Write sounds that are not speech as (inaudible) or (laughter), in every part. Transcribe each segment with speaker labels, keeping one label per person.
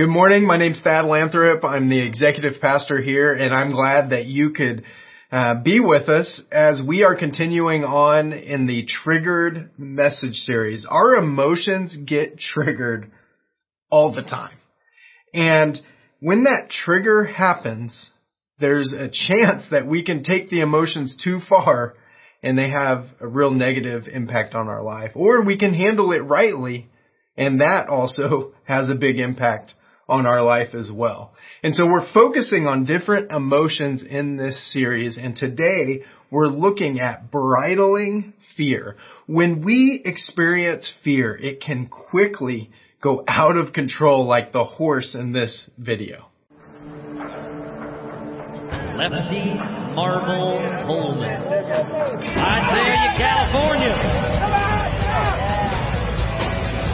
Speaker 1: Good morning. My name's Thad Lathrop. I'm the executive pastor here, and I'm glad that you could uh, be with us as we are continuing on in the triggered message series. Our emotions get triggered all the time. And when that trigger happens, there's a chance that we can take the emotions too far and they have a real negative impact on our life. Or we can handle it rightly and that also (laughs) has a big impact on our life as well. And so we're focusing on different emotions in this series and today we're looking at bridling fear. When we experience fear, it can quickly go out of control like the horse in this video.
Speaker 2: Lefty Marble Holman. Isaiah, California.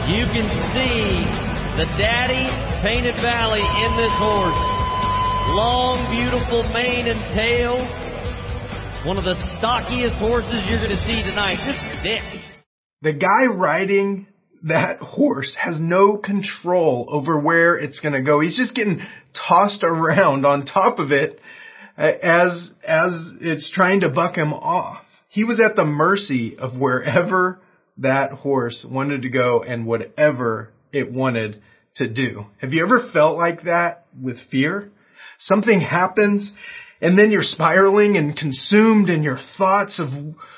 Speaker 2: You can see the daddy painted valley in this horse. Long, beautiful mane and tail. One of the stockiest horses you're going to see tonight. Just thick.
Speaker 1: The guy riding that horse has no control over where it's going to go. He's just getting tossed around on top of it as, as it's trying to buck him off. He was at the mercy of wherever that horse wanted to go and whatever it wanted to do. Have you ever felt like that with fear? Something happens and then you're spiraling and consumed in your thoughts of,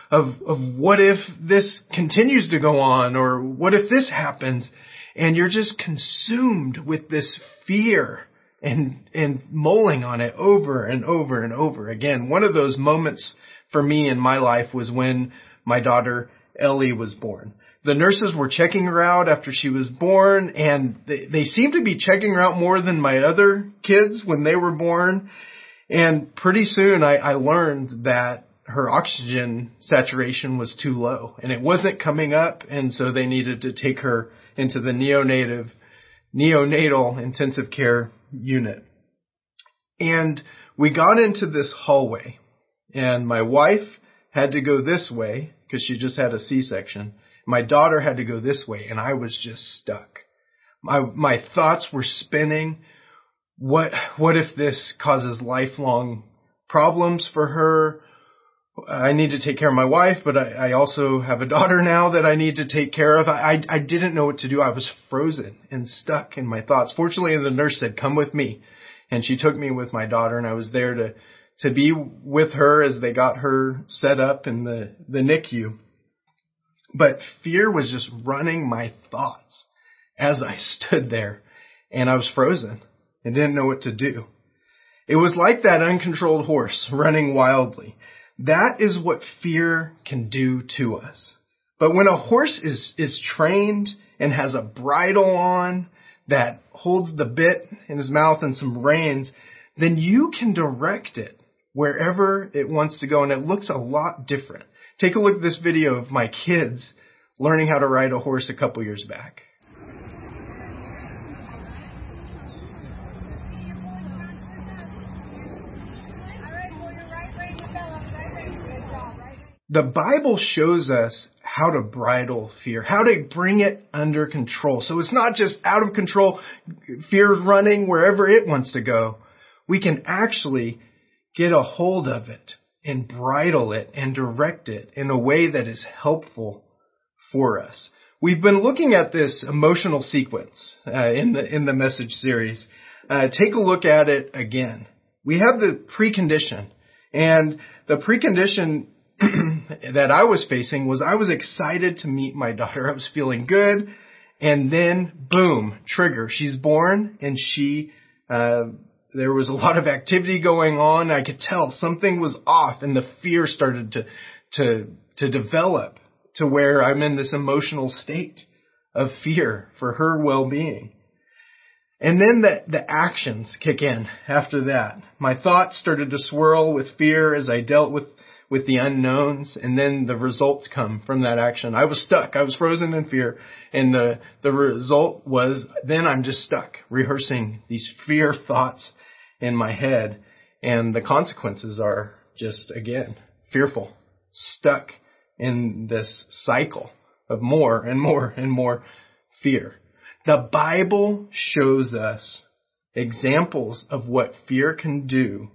Speaker 1: of, of what if this continues to go on or what if this happens and you're just consumed with this fear and, and mulling on it over and over and over again. One of those moments for me in my life was when my daughter Ellie was born the nurses were checking her out after she was born and they, they seemed to be checking her out more than my other kids when they were born. And pretty soon I, I learned that her oxygen saturation was too low and it wasn't coming up and so they needed to take her into the neonatal neonatal intensive care unit. And we got into this hallway and my wife had to go this way because she just had a C-section my daughter had to go this way and I was just stuck. My, my thoughts were spinning. What, what if this causes lifelong problems for her? I need to take care of my wife, but I, I also have a daughter now that I need to take care of. I, I didn't know what to do. I was frozen and stuck in my thoughts. Fortunately, the nurse said, come with me. And she took me with my daughter and I was there to, to be with her as they got her set up in the, the NICU. But fear was just running my thoughts as I (laughs) stood there and I was frozen and didn't know what to do. It was like that uncontrolled horse (laughs) running wildly. That is what fear can do to us. But when a horse is, is trained and has a bridle on that holds the bit in his mouth and some reins, then you can direct it wherever it wants to go and it looks a lot different. Take a look at this video of my kids learning how to ride a horse a couple years back. The Bible shows us how to bridle fear, how to bring it under control. So it's not just out of control, fear running wherever it wants to go. We can actually get a hold of it and bridle it and direct it in a way that is helpful for us. We've been looking at this emotional sequence uh, in the in the message series. Uh, take a look at it again. We have the precondition, and the precondition (clears throat) that I was facing was I was excited to meet my daughter. I was feeling good, and then boom, trigger. She's born, and she uh, there was a lot of activity going on. I could tell something was off and the fear started to, to, to develop to where I'm in this emotional state of fear for her well-being. And then the, the actions kick in after that. My thoughts started to swirl with fear as I dealt with, with the unknowns and then the results come from that action. I was stuck. I was frozen in fear and the, the result was then I'm just stuck rehearsing these fear thoughts in my head. And the consequences are just, again, fearful, stuck in this cycle of more and more and more fear. The Bible shows us examples of what fear can do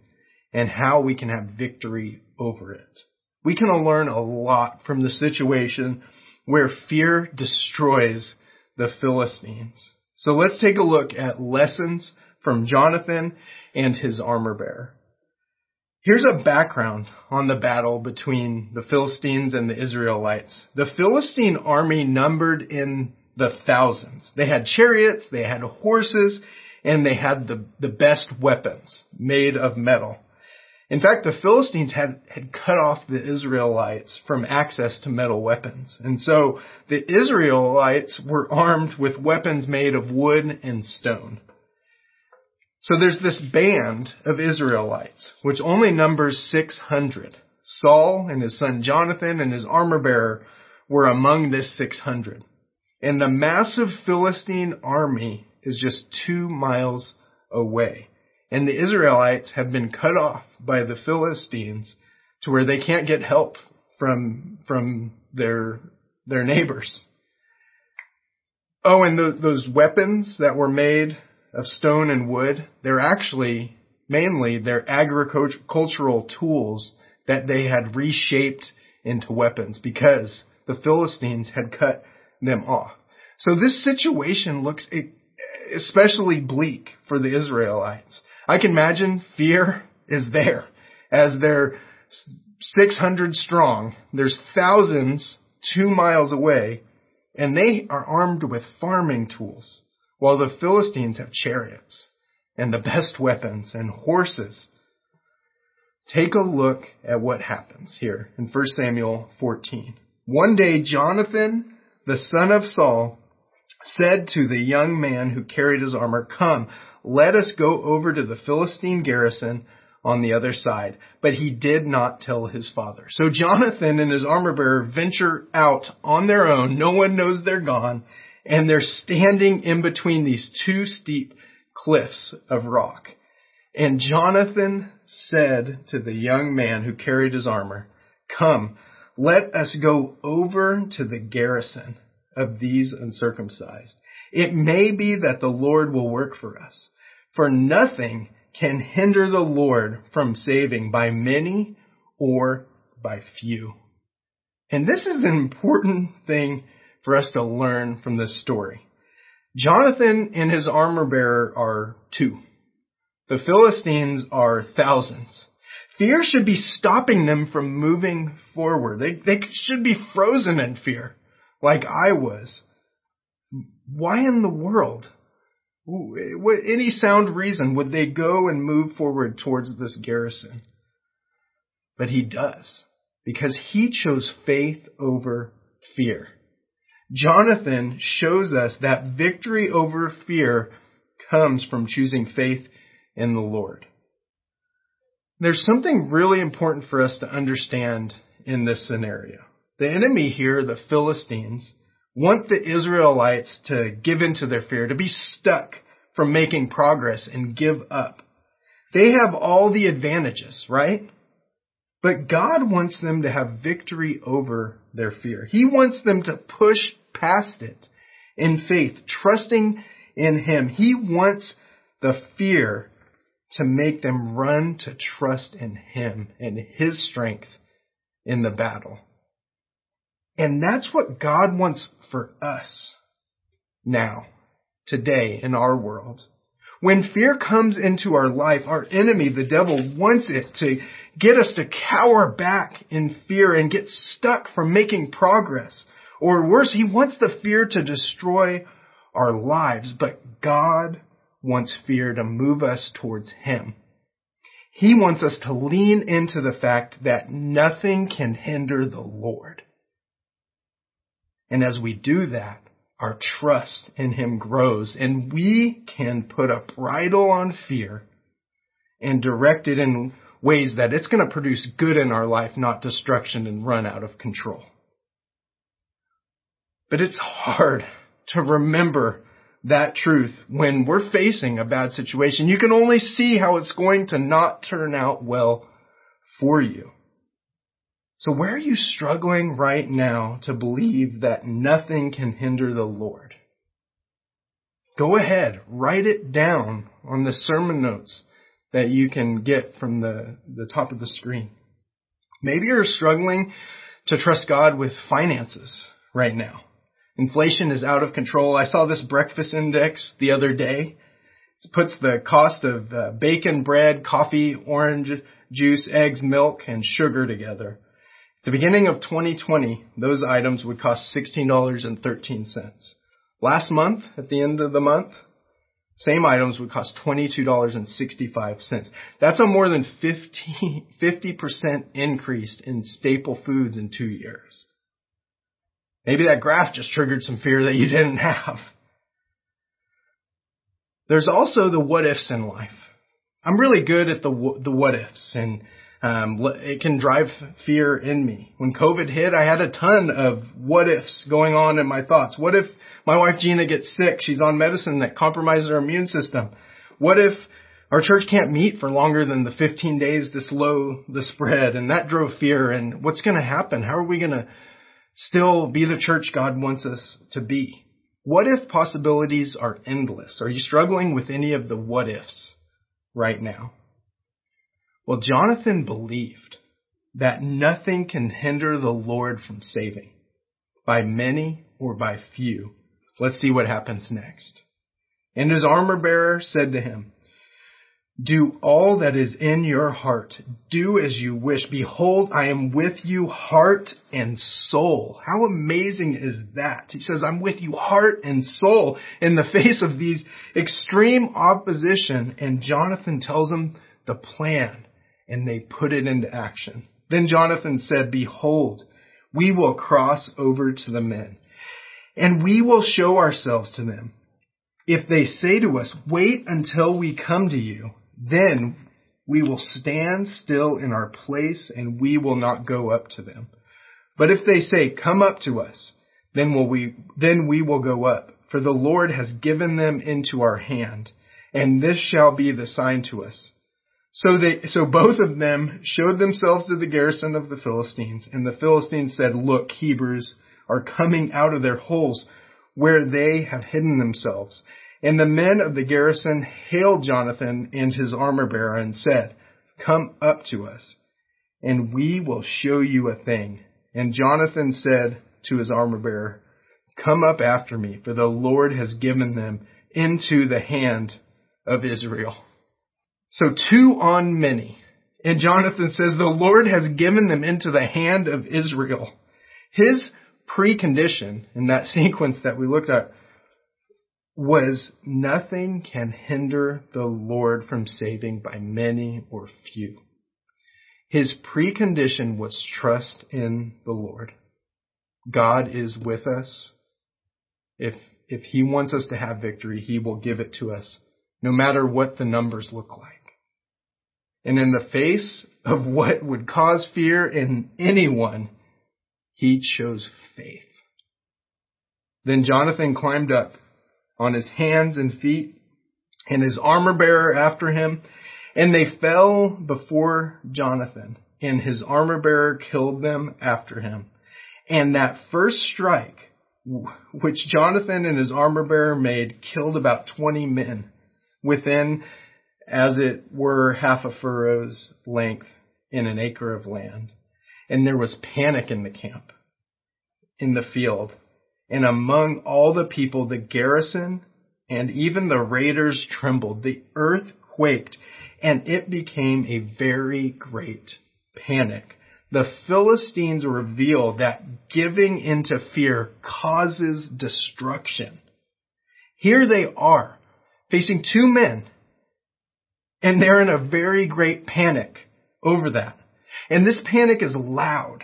Speaker 1: and how we can have victory over it. We can learn a lot from the situation where fear destroys the Philistines. So let's take a look at lessons from Jonathan and his armor bearer. Here's a background on the battle between the Philistines and the Israelites. The Philistine army numbered in the thousands. They had chariots, they had horses, and they had the, the best weapons made of metal. In fact, the Philistines had, had cut off the Israelites from access to metal weapons. And so the Israelites were armed with weapons made of wood and stone. So there's this band of Israelites, which only numbers 600. Saul and his son Jonathan and his armor bearer were among this 600. And the massive Philistine army is just two miles away. And the Israelites have been cut off by the Philistines to where they can't get help from, from their, their neighbors. Oh, and the, those weapons that were made of stone and wood, they're actually mainly they're agricultural tools that they had reshaped into weapons because the Philistines had cut them off. So this situation looks especially bleak for the Israelites. I can imagine fear is there as they're 600 strong. There's thousands two miles away and they are armed with farming tools while the Philistines have chariots and the best weapons and horses. Take a look at what happens here in 1 Samuel 14. One day Jonathan, the son of Saul, said to the young man who carried his armor, Come, let us go over to the Philistine garrison on the other side. But he did not tell his father. So Jonathan and his armor bearer venture out on their own. No one knows they're gone. And they're standing in between these two steep cliffs of rock. And Jonathan said to the young man who carried his armor, Come, let us go over to the garrison of these uncircumcised. It may be that the Lord will work for us, for nothing can hinder the Lord from saving by many or by few. And this is an important thing for us to learn from this story. Jonathan and his armor bearer are two. The Philistines are thousands. Fear should be stopping them from moving forward. They, they should be frozen in fear like I was, why in the world, Eh, any sound reason, would they go and move forward towards this garrison? But he does, because he chose faith over fear. Jonathan shows us that victory over fear comes from choosing faith in the Lord. There's something really important for us to understand in this scenario. The enemy here, the Philistines, want the Israelites to give into their fear, to be stuck from making progress and give up. They have all the advantages, right? But God wants them to have victory over their fear. He wants them to push past it in faith, trusting in Him. He wants the fear to make them run to trust in Him and His strength in the battle. And that's what God wants for us now, today, in our world. When fear comes into our life, our enemy, the devil, wants it to get us to cower back in fear and get stuck from making progress. Or worse, he wants the fear to destroy our lives, but God wants fear to move us towards him. He wants us to lean into the fact that nothing can hinder the Lord. And as we do that, our trust in Him grows and we can put a bridle on fear and direct it in ways that it's going to produce good in our life, not destruction and run out of control. But it's hard to remember that truth when we're facing a bad situation. You can only see how it's going to not turn out well for you. So where are you struggling right now to believe that nothing can hinder the Lord? Go ahead, write it down on the sermon notes that you can get from the, the top of the screen. Maybe you're struggling to trust God with finances right now. Inflation is out of control. I saw this breakfast index the other day. It puts the cost of uh, bacon, bread, coffee, orange juice, eggs, milk, and sugar together. The beginning of 2020, those items would cost $16.13. Last month, at the end of the month, same items would cost $22.65. That's a more than 50, 50% increase in staple foods in two years. Maybe that graph just triggered some fear that you didn't have. There's also the what ifs in life. I'm really good at the the what ifs, and um, it can drive fear in me. When COVID hit, I had a ton of what ifs going on in my thoughts. What if my wife Gina gets sick? She's on medicine that compromises her immune system. What if our church can't meet for longer than the 15 days to slow the spread? And that drove fear. And what's going to happen? How are we going to still be the church God wants us to be? What if possibilities are endless? Are you struggling with any of the what ifs right now? Well, Jonathan believed that nothing can hinder the Lord from saving, by many or by few. Let's see what happens next. And his armor bearer said to him, do all that is in your heart. Do as you wish. Behold, I am with you heart and soul. How amazing is that? He says, I'm with you heart and soul in the face of these extreme opposition. And Jonathan tells him the plan and they put it into action. Then Jonathan said, behold, we will cross over to the men and we will show ourselves to them. If they say to us, wait until we come to you, then we will stand still in our place and we will not go up to them. But if they say, come up to us, then will we, then we will go up. For the Lord has given them into our hand, and this shall be the sign to us. So they, so both of them showed themselves to the garrison of the Philistines, and the Philistines said, look, Hebrews are coming out of their holes where they have hidden themselves. And the men of the garrison hailed Jonathan and his armor bearer and said, Come up to us, and we will show you a thing. And Jonathan said to his armor bearer, Come up after me, for the Lord has given them into the hand of Israel. So two on many. And Jonathan says, the Lord has given them into the hand of Israel. His precondition in that (laughs) sequence that we looked at was nothing can hinder the Lord from saving by many or few. His precondition was trust in the Lord. God is with us. If, if he wants us to have victory, he will give it to us, no matter what the numbers look like. And in the face of what would cause fear in anyone, he chose faith. Then Jonathan climbed up on his hands and feet, and his armor bearer after him, and they fell before Jonathan, and his armor bearer killed them after him. And that first strike, which Jonathan and his armor bearer made, killed about 20 men within, as it were, half a furrow's length in an acre of land. And there was panic in the camp, in the field, and among all the people, the garrison and even the raiders trembled. The earth quaked, and it became a very great panic. The Philistines reveal that giving into fear causes destruction. Here they are, facing two men, and they're in a very great panic over that. And this panic is loud.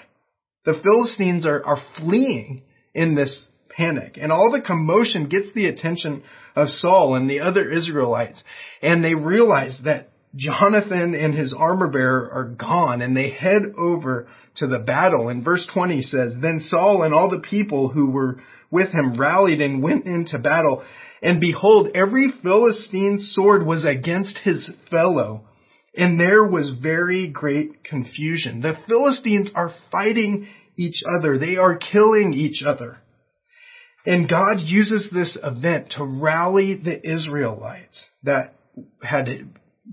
Speaker 1: The Philistines are, are fleeing in this panic. And all the commotion gets the attention of Saul and the other Israelites. And they realize that Jonathan and his armor bearer are gone and they head over to the battle. And verse 20 says, Then Saul and all the people who were with him rallied and went into battle. And behold, every Philistine sword was against his fellow. And there was very great confusion. The Philistines are fighting each other. They are killing each other. And God uses this event to rally the Israelites that had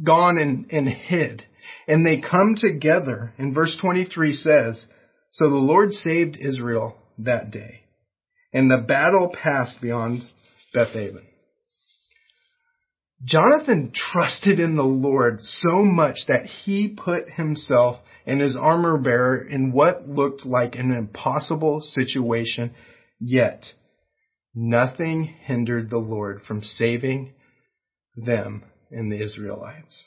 Speaker 1: gone and, and hid. And they come together. And verse 23 says, So the Lord saved Israel that day. And the battle passed beyond Bethaven. Jonathan trusted in the Lord so much that he put himself and his armor bearer in what looked like an impossible situation, yet nothing hindered the Lord from saving them and the Israelites.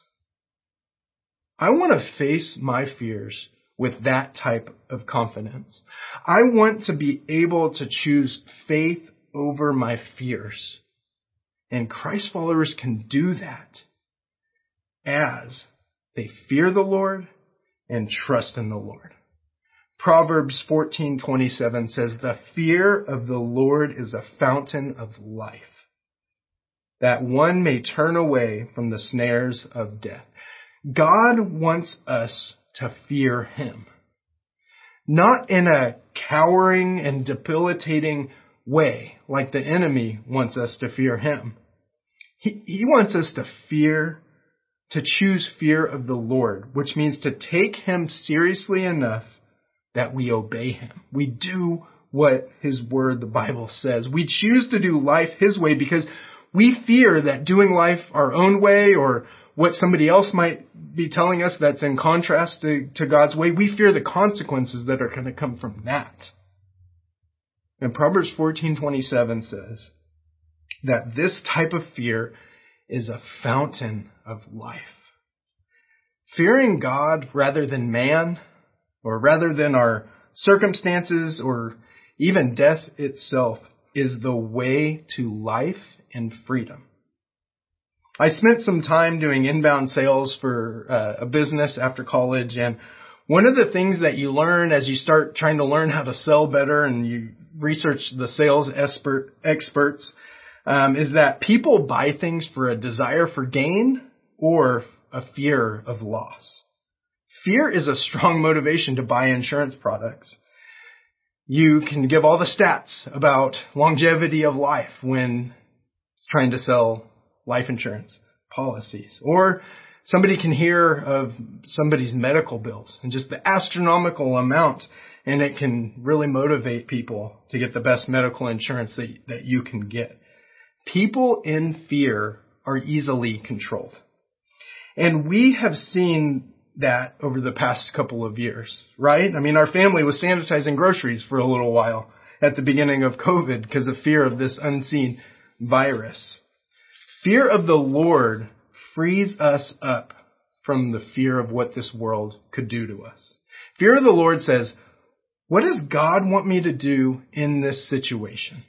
Speaker 1: I want to face my fears with that type of confidence. I want to be able to choose faith over my fears. And Christ followers can do that as they fear the Lord and trust in the Lord. Proverbs 14:27 says the fear of the Lord is a fountain of life that one may turn away from the snares of death. God wants us to fear him. Not in a cowering and debilitating way like the enemy wants us to fear him. He, he wants us to fear, to choose fear of the Lord, which means to take him seriously enough that we obey him. We do what his word, the Bible says. We choose to do life his way because we fear that doing life our own way or what somebody else might be telling us that's in contrast to, to God's way, we fear the consequences that are going to come from that. And Proverbs 14:27 says that this type of fear is a fountain of life. Fearing God rather than man, or rather than our circumstances or even death itself, is the way to life and freedom. I spent some time doing inbound sales for uh, a business after college and one of the things that you learn as you start trying to learn how to sell better and you research the sales expert, experts um, is that people buy things for a desire for gain or a fear of loss. Fear is a strong motivation to buy insurance products. You can give all the stats about longevity of life when trying to sell life insurance policies. Or somebody can hear of somebody's medical bills and just the astronomical amount and it can really motivate people to get the best medical insurance that, that you can get. People in fear are easily controlled. And we have seen that over the past couple of years, right? I mean, our family was sanitizing groceries for a little while at the beginning of COVID because of fear of this unseen virus. Fear of the Lord frees us up from the fear of what this world could do to us. Fear of the Lord says, what does God want me to do in this situation?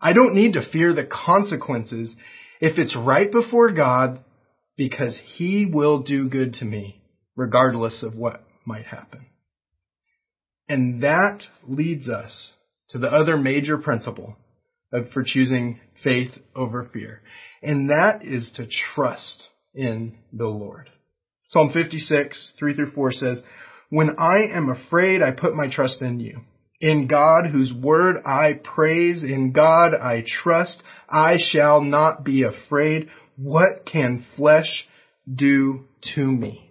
Speaker 1: I don't need to fear the consequences if it's right before God because He will do good to me regardless of what might happen. And that leads us to the other major principle of, for choosing faith over fear. And that is to trust in the Lord. Psalm 56, 3 through 4 says, When I am afraid, I put my trust in you. In God, whose word I praise, in God I trust, I shall not be afraid. What can flesh do to me?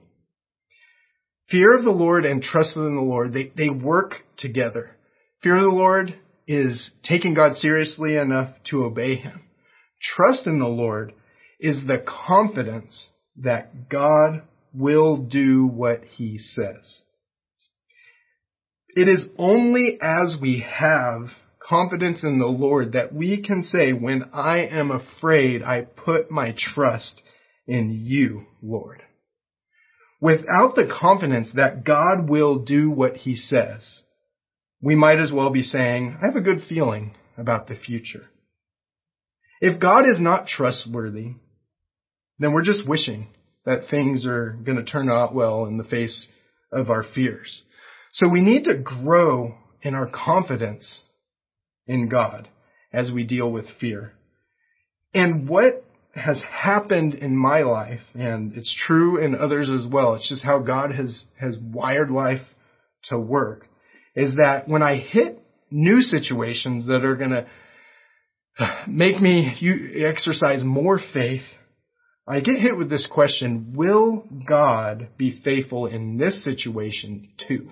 Speaker 1: Fear of the Lord and trust in the Lord, they, they work together. Fear of the Lord is taking God seriously enough to obey Him. Trust in the Lord is the confidence that God will do what He says. It is only as we have confidence in the Lord that we can say, when I am afraid, I put my trust in you, Lord. Without the confidence that God will do what he says, we might as well be saying, I have a good feeling about the future. If God is not trustworthy, then we're just wishing that things are going to turn out well in the face of our fears. So we need to grow in our confidence in God as we deal with fear. And what has happened in my life, and it's true in others as well, it's just how God has, has wired life to work, is that when I hit new situations that are going to make me exercise more faith, I get hit with this question, will God be faithful in this situation too?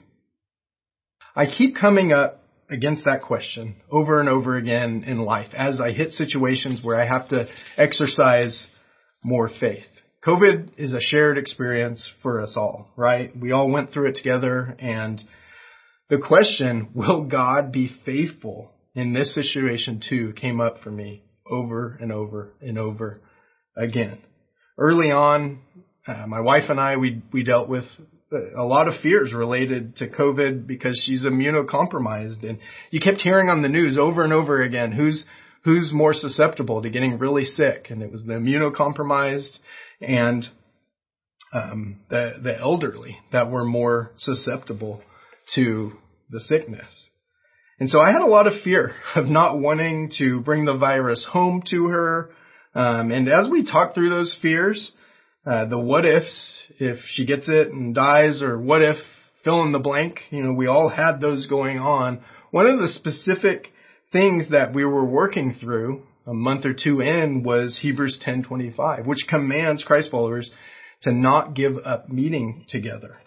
Speaker 1: I keep coming up against that question over and over again in life as I hit situations where I have to exercise more faith. COVID is a shared experience for us all, right? We all went through it together and the question, will God be faithful in this situation too, came up for me over and over and over again. Early on, uh, my wife and I, we, we dealt with a lot of fears related to COVID because she's immunocompromised and you kept hearing on the news over and over again who's who's more susceptible to getting really sick and it was the immunocompromised and um, the the elderly that were more susceptible to the sickness. And so I had a lot of fear of not wanting to bring the virus home to her. Um, and as we talk through those fears, uh, the what ifs, if she gets it and dies, or what if fill in the blank, you know, we all had those going on. One of the specific things that we were working through a month or two in was Hebrews 10:25, which commands Christ followers to not give up meeting together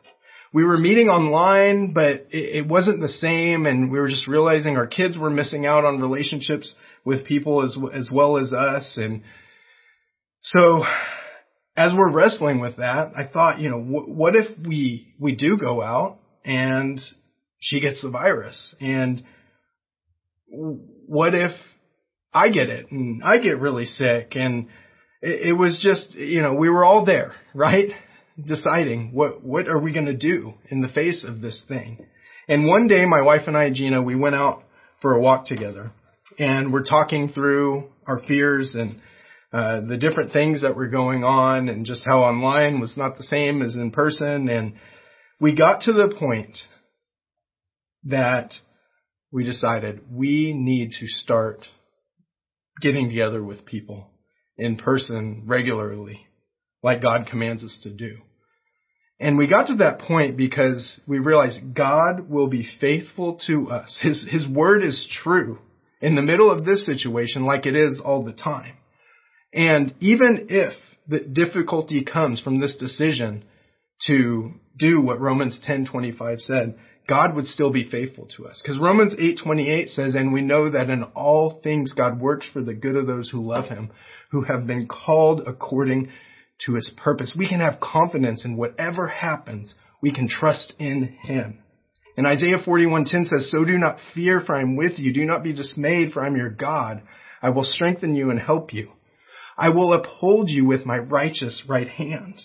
Speaker 1: we were meeting online, but it, it, wasn't the same, and we were just realizing our kids were missing out on relationships with people as as well as us, and so as we're wrestling with that, I thought, you know, wh- what if we we do go out and she gets the virus, and what if I get it and I get really sick, and it, it was just, you know, we were all there, (laughs) right? Deciding what what are we going to do in the face of this thing. And one day, my wife and I, Gina, we went out for a walk together, and we're talking through our fears and uh, the different things that were going on, and just how online was not the same as in person. And we got to the point that we decided we need to start getting together with people in person regularly like God commands us to do. And we got to that point because we realized God will be faithful to us. His, His word is true in the middle of this situation like it is all the time. And even if the difficulty comes from this decision to do what Romans 10:25 said, God would still be faithful to us. Because Romans 8:28 says, "And we know that in all things God works for the good of those who love him, who have been called according to his purpose. We can have confidence in whatever happens. We can trust in him. And Isaiah 41:10 says, "So do not fear, for I am with you. Do not be dismayed, for I am your God. I will strengthen you and help you. I will uphold you with my righteous right hand."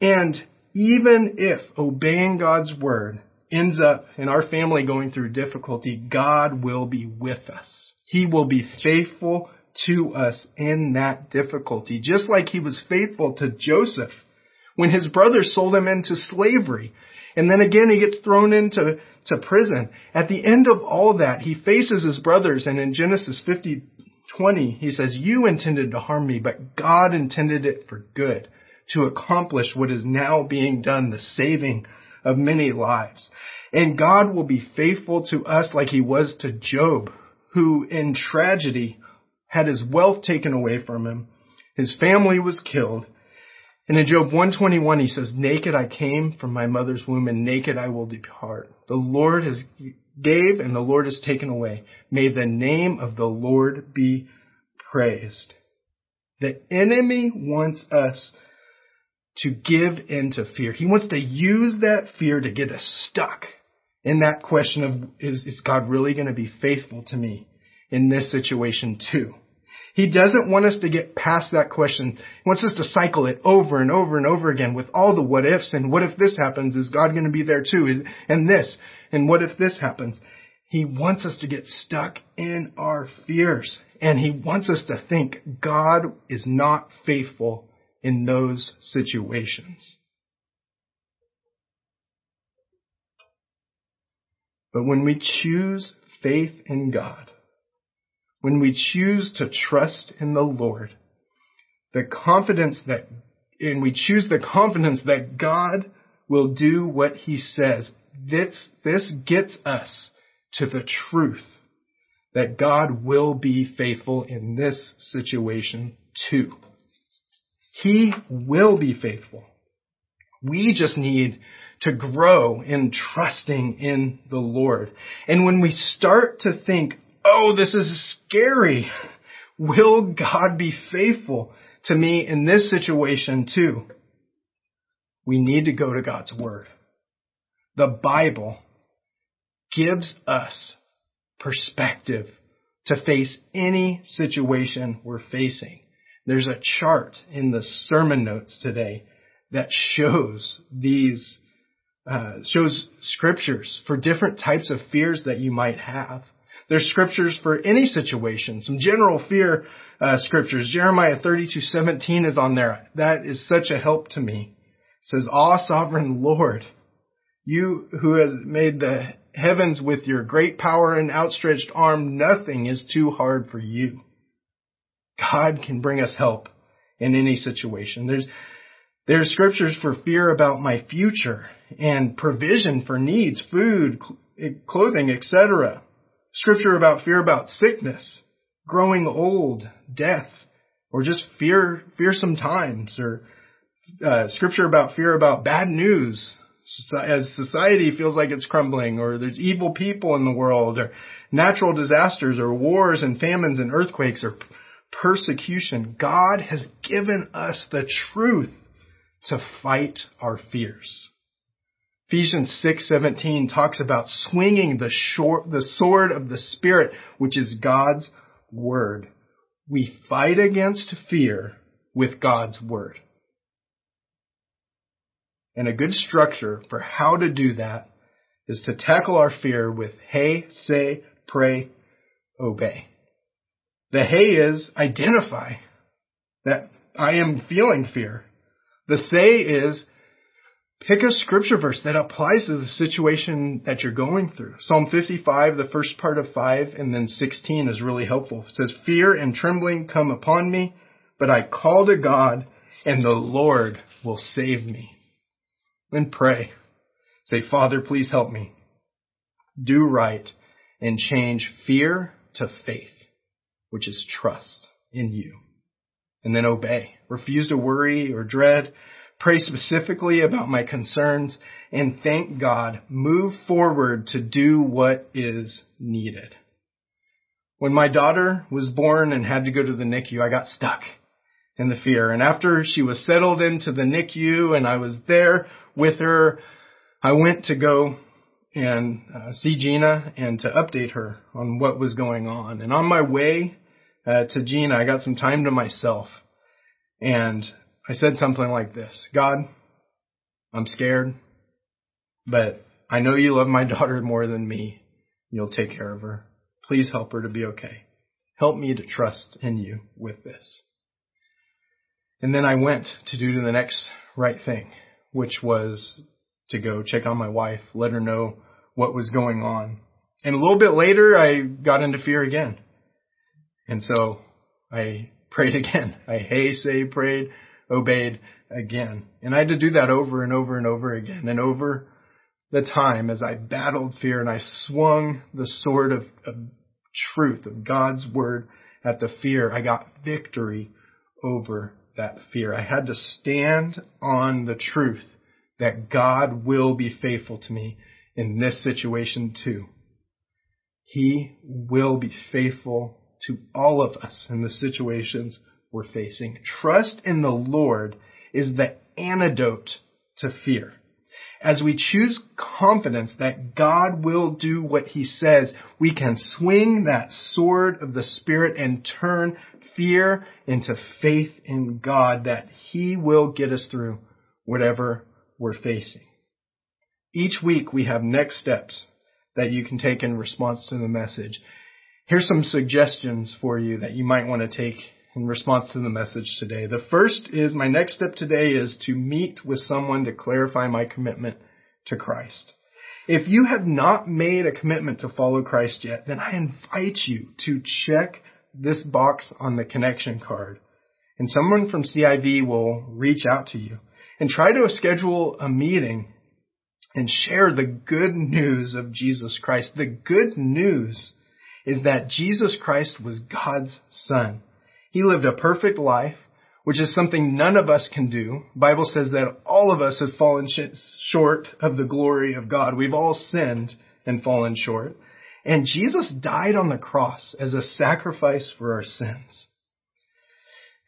Speaker 1: And even if obeying God's word ends up in our family going through difficulty, God will be with us. He will be faithful to us in that difficulty, just like he was faithful to Joseph when his brothers sold him into slavery. And then again, he gets thrown into to prison. At the end of all that, he faces his brothers, and in Genesis 50, 20, he says, You intended to harm me, but God intended it for good, to accomplish what is now being done, the saving of many lives. And God will be faithful to us like he was to Job, who in tragedy had his wealth taken away from him. His family was killed. And in Job 121, he says, Naked I came from my mother's womb and naked I will depart. The Lord has gave and the Lord has taken away. May the name of the Lord be praised. The enemy wants us to give into fear. He wants to use that fear to get us stuck in that question of, is, is God really going to be faithful to me in this situation too? He doesn't want us to get past that question. He wants us to cycle it over and over and over again with all the what ifs and what if this happens? Is God going to be there too? And this, and what if this happens? He wants us to get stuck in our fears and he wants us to think God is not faithful in those situations. But when we choose faith in God, when we choose to trust in the Lord, the confidence that, and we choose the confidence that God will do what he says, this, this gets us to the truth that God will be faithful in this situation too. He will be faithful. We just need to grow in trusting in the Lord. And when we start to think, oh, this is scary, will God be faithful to me in this situation too? We need to go to God's Word. The Bible gives us perspective to face any situation we're facing. There's a chart in the sermon notes today that shows these, uh, shows scriptures for different types of fears that you might have. There's scriptures for any situation, some general fear uh, scriptures. Jeremiah 32:17 is on there. That is such a help to me. It says, "Ah, sovereign Lord, you who has made the heavens with your great power and outstretched arm, nothing is too hard for you. God can bring us help in any situation. There's, there's scriptures for fear about my future and provision for needs, food, clothing, etc. Scripture about fear about sickness, growing old, death, or just fear, fearsome times, or uh, scripture about fear about bad news, as society feels like it's crumbling or there's evil people in the world or natural disasters or wars and famines and earthquakes or persecution, God has given us the truth to fight our fears. Ephesians 6:17 talks about swinging the, short, the sword of the spirit, which is God's word. We fight against fear with God's word. And a good structure for how to do that is to tackle our fear with hey, say, pray, obey. The hey is identify that I am feeling fear. The say is pick a scripture verse that applies to the situation that you're going through. Psalm 55, the first part of 5 and then 16 is really helpful. It says, fear and trembling come upon me, but I call to God and the Lord will save me. Then pray. Say, Father, please help me. Do right and change fear to faith, which is trust in you. And then obey. Refuse to worry or dread. Pray specifically about my concerns and thank God. Move forward to do what is needed. When my daughter was born and had to go to the NICU, I got stuck in the fear. And after she was settled into the NICU and I was there with her, I went to go and uh, see Gina and to update her on what was going on. And on my way uh, to Gina, I got some time to myself. And I said something like this God, I'm scared, but I know you love my (laughs) daughter more than me. You'll take care of her. Please help her to be okay. Help me to trust in you with this. And then I went to do the next right thing, which was to go check on my wife, let her know what was going on. And a little bit later, I got into fear again. And so I (laughs) prayed again. I hey, say, prayed, obeyed again. And I had to do that over and over and over again. And over the time as I battled fear and I swung the sword of, of truth, of God's word at the fear, I got victory over that fear. I had to stand on the truth that God will be faithful to me in this situation too. He will be faithful to all of us in the situations we're facing. Trust in the Lord is the antidote to fear. As we choose confidence that God will do what He says, we can swing that sword of the Spirit and turn fear into faith in God that He will get us through whatever we're facing. Each week we have next steps that you can take in response to the message. Here's some suggestions for you that you might want to take in response to the message today. The first is my next step today is to meet with someone to clarify my commitment to Christ. If you have not made a commitment to follow Christ yet, then I invite you to check this box on the connection card and someone from CIV will reach out to you and try to schedule a meeting and share the good news of Jesus Christ. The good news is that Jesus Christ was God's son. He lived a perfect life, which is something none of us can do. Bible says that all of us have fallen sh- short of the glory of God. We've all sinned and fallen short. And Jesus died on the cross as a sacrifice for our sins.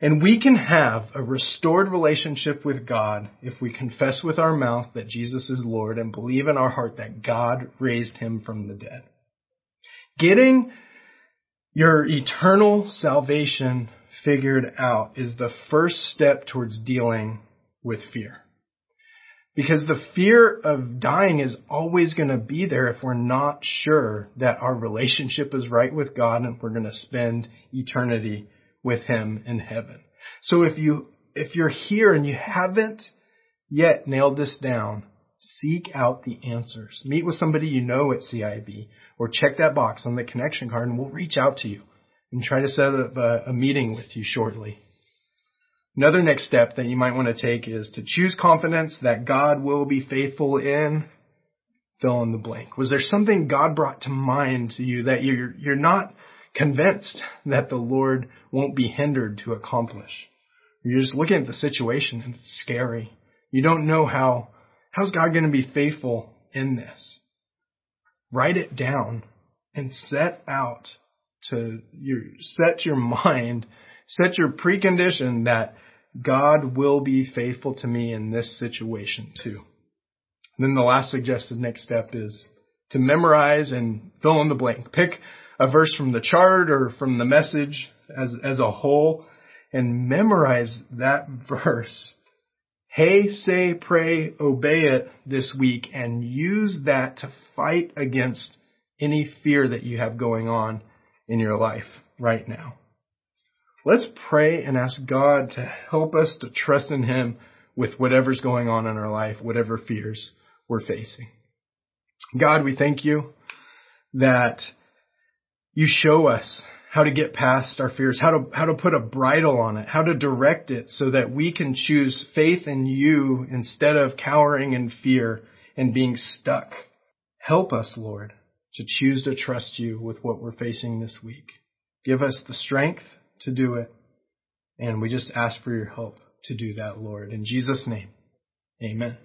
Speaker 1: And we can have a restored relationship with God if we confess with our mouth that Jesus is Lord and believe in our heart that God raised him from the dead. Getting your eternal salvation figured out is the first step towards dealing with fear. Because the fear of dying is always going to be there if we're not sure that our relationship is right with God and we're going to spend eternity with Him in heaven. So if you, if you're here and you haven't yet nailed this down, seek out the answers. Meet with somebody you know at CIB or check that box on the connection card and we'll reach out to you and try to set up a, a meeting with you shortly. Another next step that you might want to take is to choose confidence that God will be faithful in fill in the blank. Was there something God brought to mind to you that you're, you're not convinced that the Lord won't be hindered to accomplish? You're just looking at the situation and it's scary. You don't know how, how's God going to be faithful in this? Write it down and set out to your, set your mind, set your precondition that God will be faithful to me in this situation too. And then the last suggested next step is to memorize and fill in the blank. Pick a verse from the chart or from the message as, as a whole and memorize that (laughs) verse. Hey, say, pray, obey it this week and use that to fight against any fear that you have going on in your life right now. Let's pray and ask God to help us to trust in Him with whatever's going on in our life, whatever fears we're facing. God, we thank you that you show us how to get past our fears, how to, how to put a bridle on it, how to direct it so that we can choose faith in you instead of cowering in fear and being stuck. Help us, Lord, to choose to trust you with what we're facing this week. Give us the strength to do it. And we just ask for your help to do that, Lord. In Jesus' name, amen.